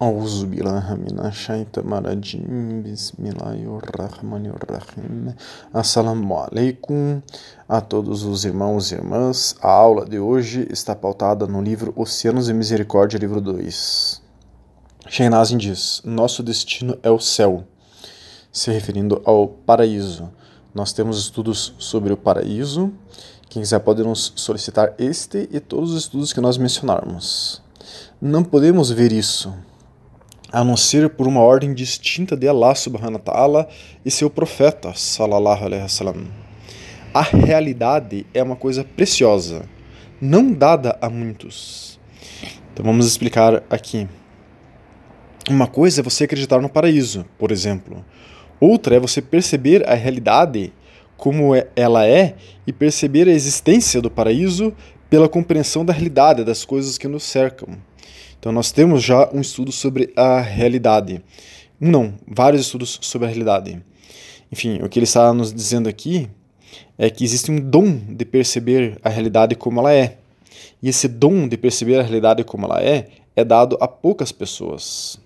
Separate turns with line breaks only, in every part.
أعوذ بالله من الشيطان الرجيم بسم الله الرحمن الرحيم Assalamu alaikum a todos os irmãos e irmãs. A aula de hoje está pautada no livro Oceanos de Misericórdia, livro 2. Sheinazin diz: Nosso destino é o céu, se referindo ao paraíso. Nós temos estudos sobre o paraíso. Quem quiser pode nos solicitar este e todos os estudos que nós mencionarmos. Não podemos ver isso a não ser por uma ordem distinta de Allah subhanahu wa ta'ala e seu profeta sallallahu alaihi wasallam. A realidade é uma coisa preciosa, não dada a muitos. Então vamos explicar aqui. Uma coisa é você acreditar no paraíso, por exemplo. Outra é você perceber a realidade como é, ela é e perceber a existência do paraíso pela compreensão da realidade das coisas que nos cercam. Então nós temos já um estudo sobre a realidade. Não, vários estudos sobre a realidade. Enfim, o que ele está nos dizendo aqui é que existe um dom de perceber a realidade como ela é. E esse dom de perceber a realidade como ela é é dado a poucas pessoas.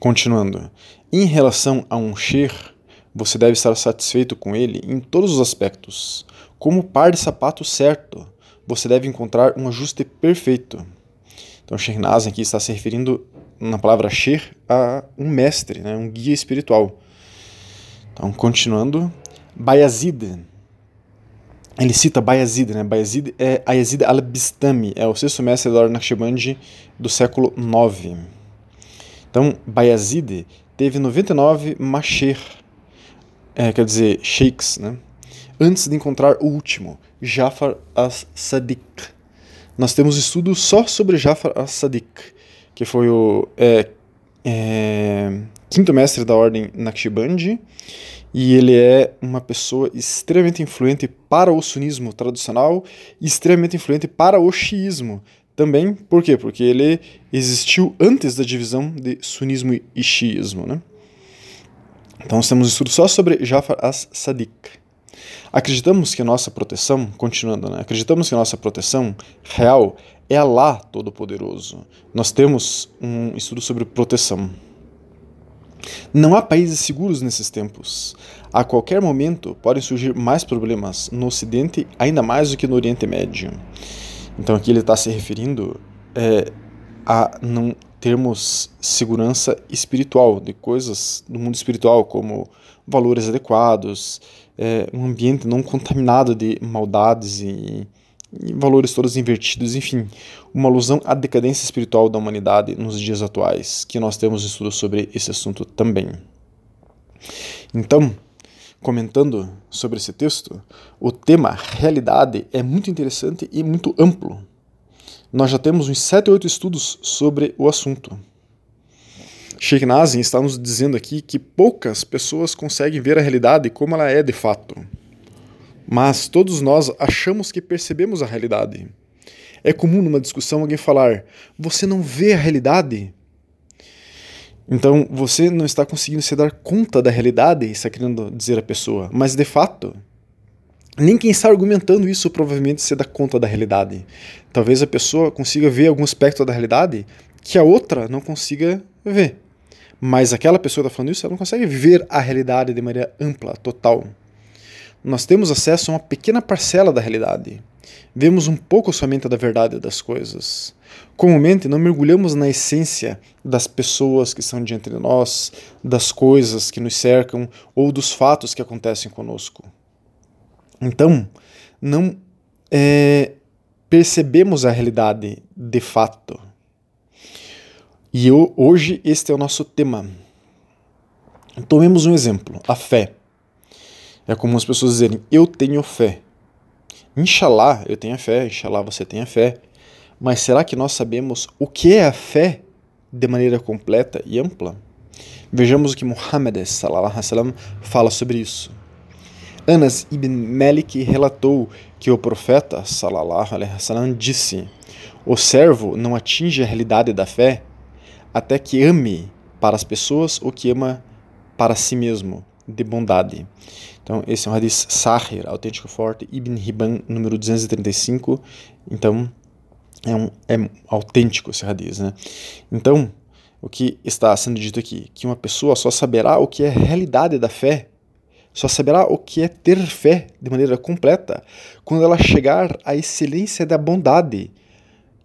Continuando, em relação a um Sher, você deve estar satisfeito com ele em todos os aspectos. Como par de sapato certo, você deve encontrar um ajuste perfeito. Então, Shernaz aqui está se referindo na palavra Sher a um mestre, né, um guia espiritual. Então, continuando, Bayazid. Ele cita Bayazid, né? Bayazid é Ayazid al-Bistami, é o sexto mestre da Ordem Naqshbandi do século IX. Então, Bayazid teve 99 masher, é, quer dizer, sheikhs, né? antes de encontrar o último, Jafar as-Sadiq. Nós temos estudo só sobre Jafar as-Sadiq, que foi o é, é, quinto mestre da ordem Naqshbandi, e ele é uma pessoa extremamente influente para o sunismo tradicional e extremamente influente para o xiismo também. Por quê? Porque ele existiu antes da divisão de sunismo e xiismo. Né? Então nós temos estudo só sobre Jafar as-Sadiq. Acreditamos que nossa proteção, continuando, né? acreditamos que a nossa proteção real é Allah Todo-Poderoso. Nós temos um estudo sobre proteção. Não há países seguros nesses tempos. A qualquer momento podem surgir mais problemas no Ocidente, ainda mais do que no Oriente Médio. Então aqui ele está se referindo é, a não termos segurança espiritual de coisas do mundo espiritual, como valores adequados, é, um ambiente não contaminado de maldades e, e, valores todos invertidos, enfim, uma alusão à decadência espiritual da humanidade nos dias atuais, que nós temos estudo sobre esse assunto também. Então, comentando sobre esse texto, o tema realidade é muito interessante e muito amplo. Nós já temos uns 7 ou 8 estudos sobre o assunto. Sheikh Nazim está nos dizendo aqui que poucas pessoas conseguem ver a realidade como ela é de fato. Mas todos nós achamos que percebemos a realidade. É comum numa discussão alguém falar: Você não vê a realidade? Então você não está conseguindo se dar conta da realidade, está querendo dizer a pessoa. Mas de fato, nem quem está argumentando isso provavelmente se dá conta da realidade. Talvez a pessoa consiga ver algum aspecto da realidade que a outra não consiga ver. Mas aquela pessoa que está falando isso, ela não consegue ver a realidade de maneira ampla, total. Nós temos acesso a uma pequena parcela da realidade. Vemos um pouco somente da verdade das coisas. Comumente não mergulhamos na essência das pessoas que estão diante de nós, das coisas que nos cercam ou dos fatos que acontecem conosco. Então, não é, percebemos a realidade de fato. E eu, hoje este é o nosso tema. Tomemos um exemplo, a fé. É como as pessoas dizerem, eu tenho fé. Inshallah, eu tenho fé, inshallah você tem fé. Mas será que nós sabemos o que é a fé de maneira completa e ampla? Vejamos o que Muhammad sallam, fala sobre isso. Anas ibn Malik relatou que o profeta sallam, disse: O servo não atinge a realidade da fé até que ame para as pessoas o que ama para si mesmo, de bondade. Então, esse é um hadith Sahir, autêntico forte, Ibn Hibban, número 235. Então, é, um, é autêntico esse radiz, né? Então, o que está sendo dito aqui? Que uma pessoa só saberá o que é realidade da fé, só saberá o que é ter fé de maneira completa quando ela chegar à excelência da bondade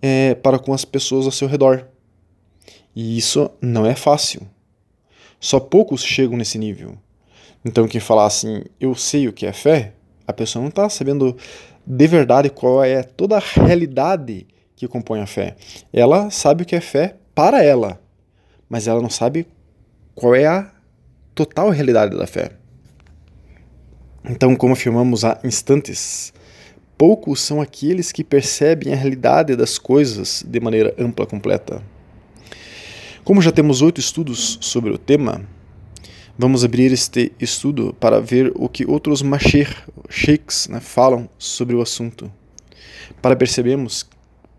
é, para com as pessoas ao seu redor. E isso não é fácil. Só poucos chegam nesse nível. Então, quem falar assim, eu sei o que é fé, a pessoa não está sabendo de verdade qual é toda a realidade que compõe a fé. Ela sabe o que é fé para ela, mas ela não sabe qual é a total realidade da fé. Então, como afirmamos há instantes, poucos são aqueles que percebem a realidade das coisas de maneira ampla e completa. Como já temos oito estudos sobre o tema, vamos abrir este estudo para ver o que outros mashir, sheikhs, né, falam sobre o assunto, para percebermos,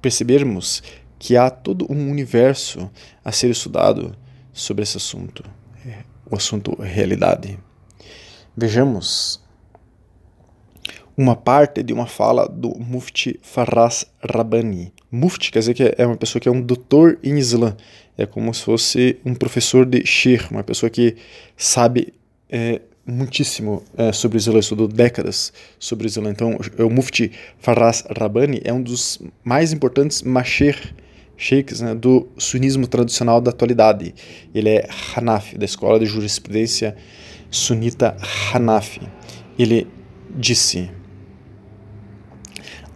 percebermos que há todo um universo a ser estudado sobre esse assunto, o assunto realidade. Vejamos uma parte de uma fala do Mufti Faraz Rabbani. Mufti quer dizer que é uma pessoa que é um doutor em Islã. É como se fosse um professor de Sheikh, uma pessoa que sabe é, muitíssimo é, sobre Islã, estudou décadas sobre Islã. Então, o Mufti Faraz Rabbani é um dos mais importantes masher sheikhs né, do sunismo tradicional da atualidade. Ele é Hanafi, da escola de jurisprudência sunita Hanafi. Ele disse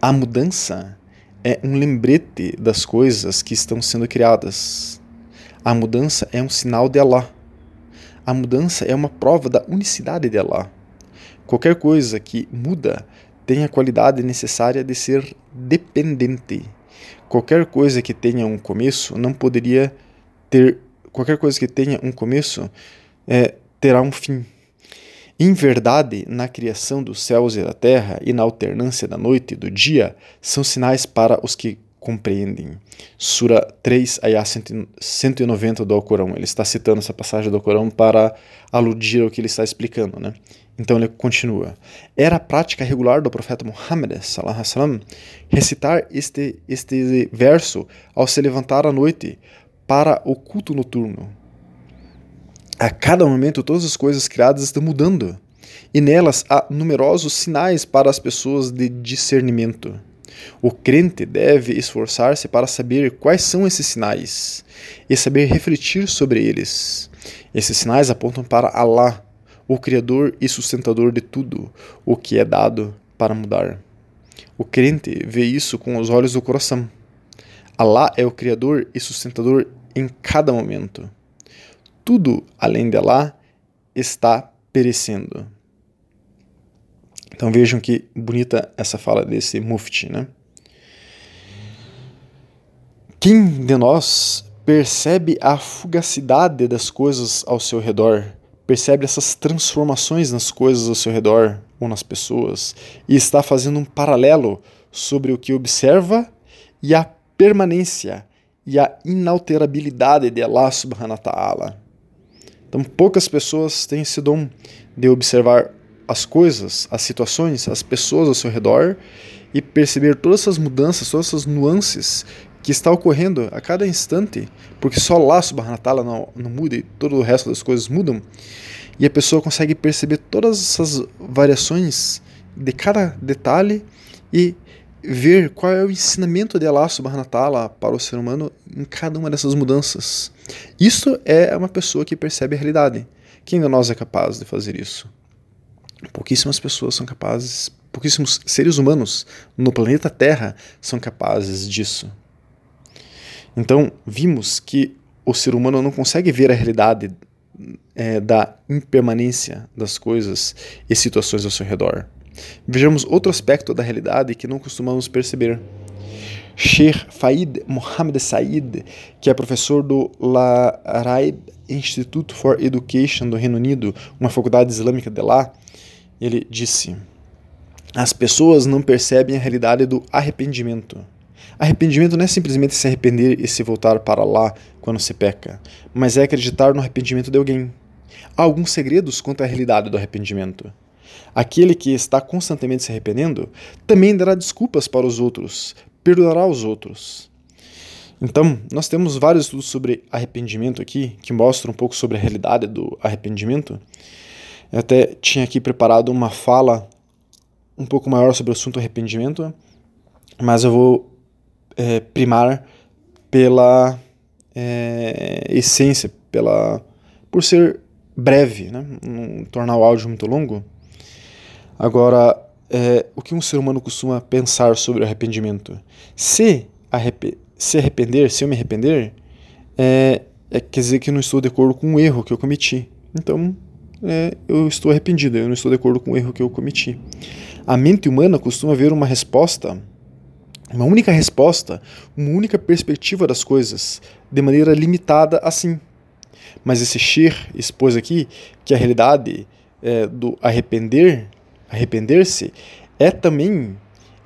a mudança é um lembrete das coisas que estão sendo criadas. A mudança é um sinal de Allah. A mudança é uma prova da unicidade de Allah. Qualquer coisa que muda tem a qualidade necessária de ser dependente. Qualquer coisa que tenha um começo não poderia ter. Qualquer coisa que tenha um começo é, terá um fim. Em verdade, na criação dos céus e da terra e na alternância da noite e do dia, são sinais para os que compreendem. Sura 3, ayah 190 do Alcorão. Ele está citando essa passagem do Alcorão para aludir ao que ele está explicando. Né? Então ele continua. Era a prática regular do profeta Muhammad sallam, recitar este, este verso ao se levantar à noite para o culto noturno a cada momento, todas as coisas criadas estão mudando, e nelas há numerosos sinais para as pessoas de discernimento. O crente deve esforçar-se para saber quais são esses sinais e saber refletir sobre eles. Esses sinais apontam para Allah, o Criador e sustentador de tudo, o que é dado para mudar. O crente vê isso com os olhos do coração. Allah é o Criador e sustentador em cada momento tudo além de lá está perecendo. Então vejam que bonita essa fala desse mufti, né? Quem de nós percebe a fugacidade das coisas ao seu redor, percebe essas transformações nas coisas ao seu redor ou nas pessoas e está fazendo um paralelo sobre o que observa e a permanência e a inalterabilidade de Allah subhanahu wa ta'ala. Então, poucas pessoas têm esse dom de observar as coisas, as situações, as pessoas ao seu redor e perceber todas essas mudanças, todas essas nuances que está ocorrendo a cada instante, porque só lá subhanahu wa não, não muda e todo o resto das coisas mudam, e a pessoa consegue perceber todas essas variações de cada detalhe e ver qual é o ensinamento de Allah subhanahu wa para o ser humano em cada uma dessas mudanças. Isso é uma pessoa que percebe a realidade. Quem de nós é capaz de fazer isso? Pouquíssimas pessoas são capazes, pouquíssimos seres humanos no planeta Terra são capazes disso. Então, vimos que o ser humano não consegue ver a realidade é, da impermanência das coisas e situações ao seu redor. Vejamos outro aspecto da realidade que não costumamos perceber. Sheikh Faid Mohammed Said, que é professor do La Raib Institute for Education do Reino Unido, uma faculdade islâmica de lá, ele disse: As pessoas não percebem a realidade do arrependimento. Arrependimento não é simplesmente se arrepender e se voltar para lá quando se peca, mas é acreditar no arrependimento de alguém. Há alguns segredos quanto à realidade do arrependimento. Aquele que está constantemente se arrependendo também dará desculpas para os outros, perdoará os outros. Então, nós temos vários estudos sobre arrependimento aqui, que mostram um pouco sobre a realidade do arrependimento. Eu até tinha aqui preparado uma fala um pouco maior sobre o assunto arrependimento, mas eu vou é, primar pela é, essência, pela por ser breve, né? não tornar o áudio muito longo. Agora, é, o que um ser humano costuma pensar sobre arrependimento? Se, se arrepender, se eu me arrepender, é, é, quer dizer que eu não estou de acordo com o erro que eu cometi. Então, é, eu estou arrependido, eu não estou de acordo com o erro que eu cometi. A mente humana costuma ver uma resposta, uma única resposta, uma única perspectiva das coisas, de maneira limitada assim. Mas esse Shir expôs aqui que a realidade é, do arrepender, arrepender-se, é também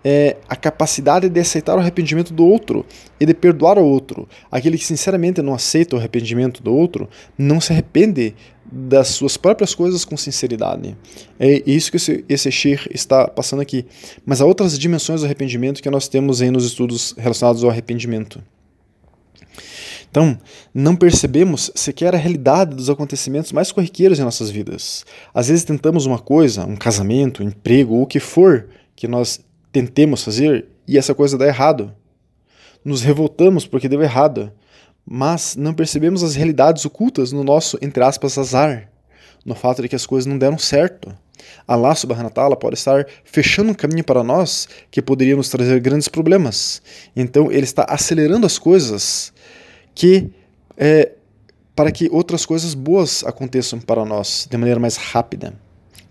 é, a capacidade de aceitar o arrependimento do outro e de perdoar o outro. Aquele que sinceramente não aceita o arrependimento do outro não se arrepende das suas próprias coisas com sinceridade. É isso que esse, esse Shir está passando aqui. Mas há outras dimensões do arrependimento que nós temos aí nos estudos relacionados ao arrependimento. Então, não percebemos sequer a realidade dos acontecimentos mais corriqueiros em nossas vidas. Às vezes tentamos uma coisa, um casamento, um emprego, ou o que for que nós tentemos fazer e essa coisa dá errado. Nos revoltamos porque deu errado, mas não percebemos as realidades ocultas no nosso, entre aspas, azar, no fato de que as coisas não deram certo. Allah subhanahu pode estar fechando um caminho para nós que poderia nos trazer grandes problemas. Então ele está acelerando as coisas que é, para que outras coisas boas aconteçam para nós de maneira mais rápida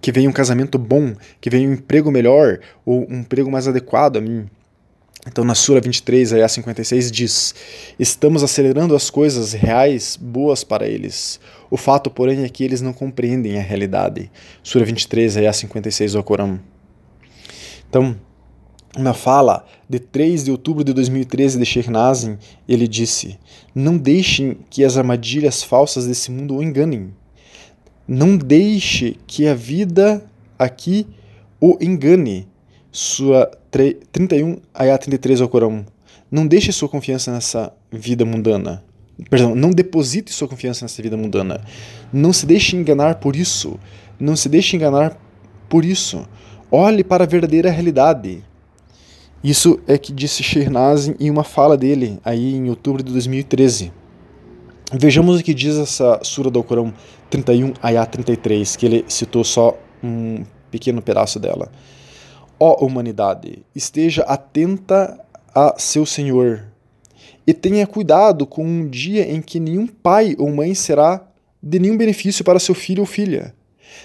que venha um casamento bom, que venha um emprego melhor ou um emprego mais adequado a mim. Então, na Sura 23, a 56 diz: Estamos acelerando as coisas reais boas para eles. O fato, porém, é que eles não compreendem a realidade. Sura 23, a 56 do Corão. Então, na fala de 3 de outubro de 2013 de Sheikh Nazim, ele disse: Não deixem que as armadilhas falsas desse mundo o enganem. Não deixe que a vida aqui o engane. Sua 31 ayat 33 ao Corão. Não deixe sua confiança nessa vida mundana. Perdão, não deposite sua confiança nessa vida mundana. Não se deixe enganar por isso. Não se deixe enganar por isso. Olhe para a verdadeira realidade. Isso é que disse Shernazin em uma fala dele aí em outubro de 2013. Vejamos o que diz essa sura do Corão 31, ayah 33, que ele citou só um pequeno pedaço dela. Ó humanidade, esteja atenta a seu Senhor e tenha cuidado com um dia em que nenhum pai ou mãe será de nenhum benefício para seu filho ou filha,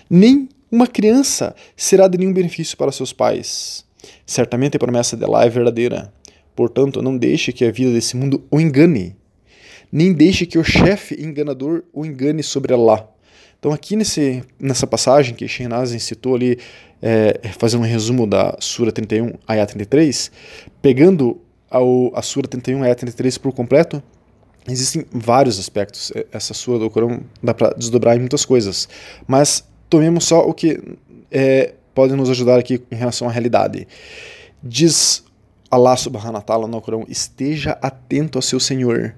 nem uma criança será de nenhum benefício para seus pais. Certamente a promessa de Allah é verdadeira. Portanto, não deixe que a vida desse mundo o engane nem deixe que o chefe enganador o engane sobre Allah. Então, aqui nesse, nessa passagem que Shehnazin citou ali, é, fazendo um resumo da Sura 31, Ayat 33, pegando ao, a Sura 31, Ayat 33 por completo, existem vários aspectos. Essa Sura do Corão dá para desdobrar em muitas coisas, mas tomemos só o que é, pode nos ajudar aqui em relação à realidade. Diz Allah subhanahu wa ta'ala no Corão: esteja atento ao seu Senhor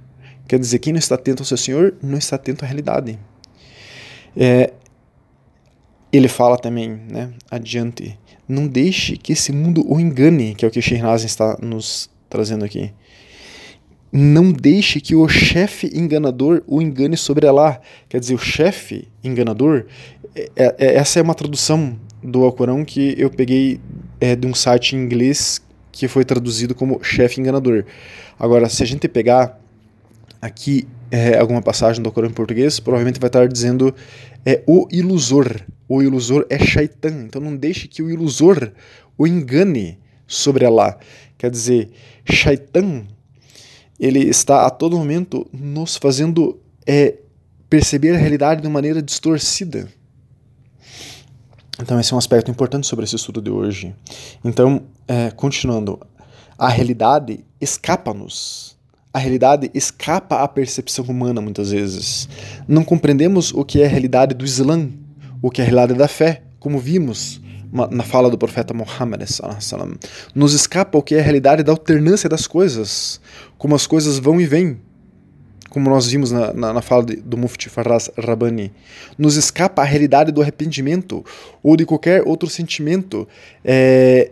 Quer dizer, quem não está atento ao seu Senhor não está atento à realidade. É, ele fala também, né, adiante, não deixe que esse mundo o engane, que é o que Shernazin está nos trazendo aqui. Não deixe que o chefe enganador o engane sobre Allah. Quer dizer, o chefe enganador, é, é, essa é uma tradução do Alcorão que eu peguei é, de um site em inglês que foi traduzido como chefe enganador. Agora, se a gente pegar aqui é, alguma passagem do Corão em português, provavelmente vai estar dizendo é o ilusor. O ilusor é Shaitan. Então não deixe que o ilusor o engane sobre Allah. Quer dizer, Shaitan, ele está a todo momento nos fazendo é, perceber a realidade de uma maneira distorcida. Então esse é um aspecto importante sobre esse estudo de hoje. Então, é, continuando, a realidade escapa-nos a realidade escapa à percepção humana muitas vezes. Não compreendemos o que é a realidade do Islã, o que é a realidade da fé, como vimos na fala do profeta Muhammad. Nos escapa o que é a realidade da alternância das coisas, como as coisas vão e vêm, como nós vimos na, na, na fala de, do Mufti Faraz Rabbani. Nos escapa a realidade do arrependimento ou de qualquer outro sentimento é,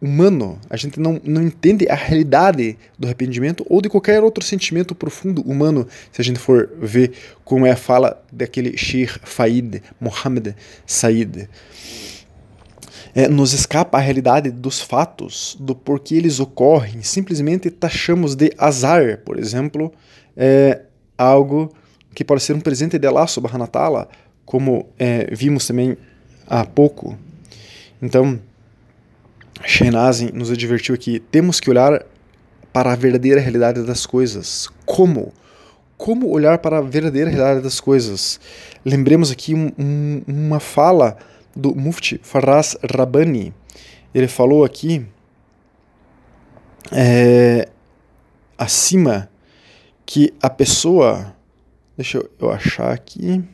humano. A gente não, não entende a realidade do arrependimento ou de qualquer outro sentimento profundo humano, se a gente for ver como é a fala daquele Sheikh Faid Mohammed Said é, nos escapa a realidade dos fatos, do porquê eles ocorrem. Simplesmente taxamos de azar, por exemplo, é, algo que pode ser um presente de Allah subhanahu wa ta'ala, como é, vimos também há pouco. Então, Shenazin nos advertiu aqui, temos que olhar para a verdadeira realidade das coisas. Como? Como olhar para a verdadeira realidade das coisas? Lembremos aqui um, um, uma fala do Mufti Faraz Rabbani. Ele falou aqui é, acima que a pessoa, deixa eu achar aqui,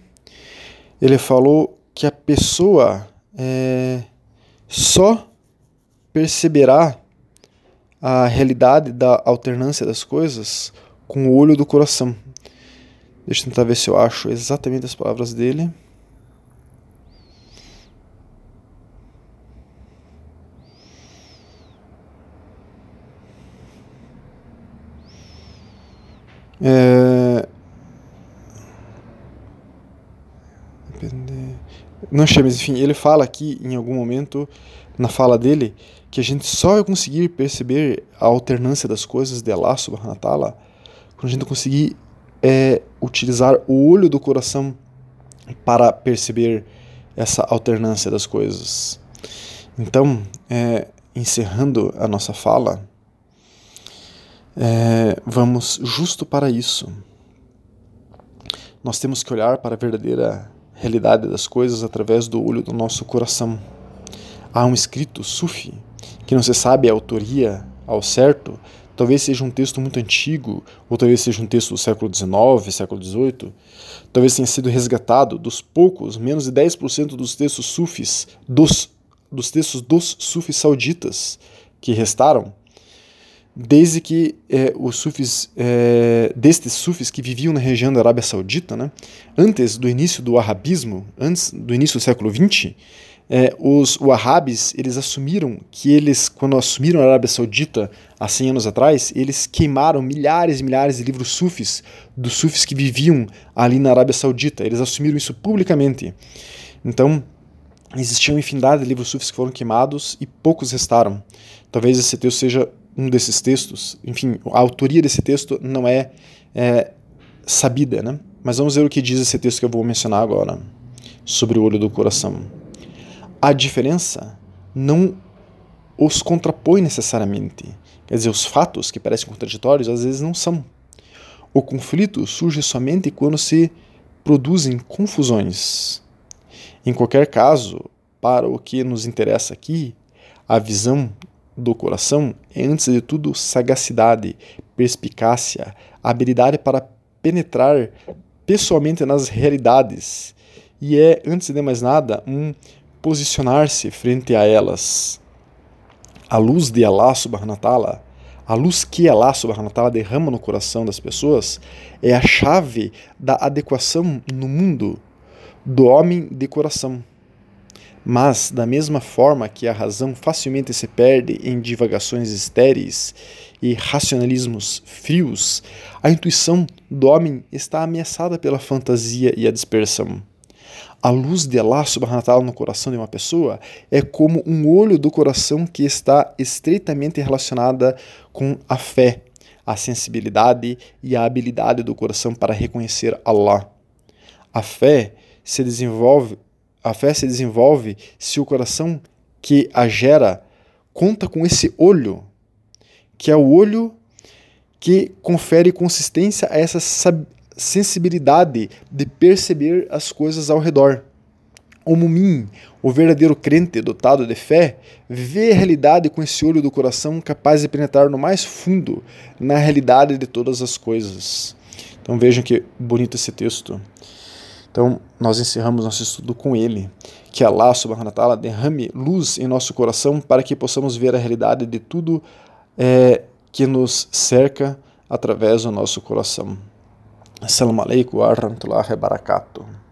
ele falou que a pessoa é, só perceberá a realidade da alternância das coisas com o olho do coração. Deixa eu tentar ver se eu acho exatamente as palavras dele. É... Não chama, mas enfim, ele fala aqui em algum momento, na fala dele, que a gente só vai conseguir perceber a alternância das coisas de Allah subhanahu wa quando a gente conseguir é, utilizar o olho do coração para perceber essa alternância das coisas. Então, é, encerrando a nossa fala, é, vamos justo para isso. Nós temos que olhar para a verdadeira realidade das coisas através do olho do nosso coração. Há um escrito sufi que não se sabe a autoria ao certo, talvez seja um texto muito antigo, ou talvez seja um texto do século XIX, século XVIII, talvez tenha sido resgatado dos poucos, menos de 10% dos textos sufis, dos, dos textos dos sufis sauditas que restaram, desde que é, os sufis, é, destes sufis que viviam na região da Arábia Saudita, né, antes do início do arabismo, antes do início do século XX, é, os wahhabis, eles assumiram que eles, quando assumiram a Arábia Saudita há 100 anos atrás, eles queimaram milhares e milhares de livros sufis, dos sufis que viviam ali na Arábia Saudita. Eles assumiram isso publicamente. Então, existiam infinidade de livros sufis que foram queimados e poucos restaram. Talvez esse texto seja um desses textos, enfim, a autoria desse texto não é, é sabida, né? Mas vamos ver o que diz esse texto que eu vou mencionar agora, sobre o olho do coração. A diferença não os contrapõe necessariamente. Quer dizer, os fatos que parecem contraditórios às vezes não são. O conflito surge somente quando se produzem confusões. Em qualquer caso, para o que nos interessa aqui, a visão do coração é, antes de tudo, sagacidade, perspicácia, habilidade para penetrar pessoalmente nas realidades e é, antes de mais nada, um posicionar-se frente a elas. A luz de Allah subhanahu wa a luz que Allah subhanahu wa derrama no coração das pessoas, é a chave da adequação no mundo do homem de coração. Mas, da mesma forma que a razão facilmente se perde em divagações estéreis e racionalismos frios, a intuição do homem está ameaçada pela fantasia e a dispersão. A luz de Allah subhanahu no coração de uma pessoa é como um olho do coração que está estreitamente relacionada com a fé, a sensibilidade e a habilidade do coração para reconhecer Allah. A fé se desenvolve a fé se desenvolve se o coração que a gera conta com esse olho, que é o olho que confere consistência a essa sensibilidade de perceber as coisas ao redor. O mumim, o verdadeiro crente dotado de fé, vê a realidade com esse olho do coração capaz de penetrar no mais fundo na realidade de todas as coisas. Então vejam que bonito esse texto Então, nós encerramos nosso estudo com ele. Que Allah subhanahu wa ta'ala derrame luz em nosso coração para que possamos ver a realidade de tudo é, que nos cerca através do nosso coração. Assalamu alaikum wa rahmatullahi wa barakatuh.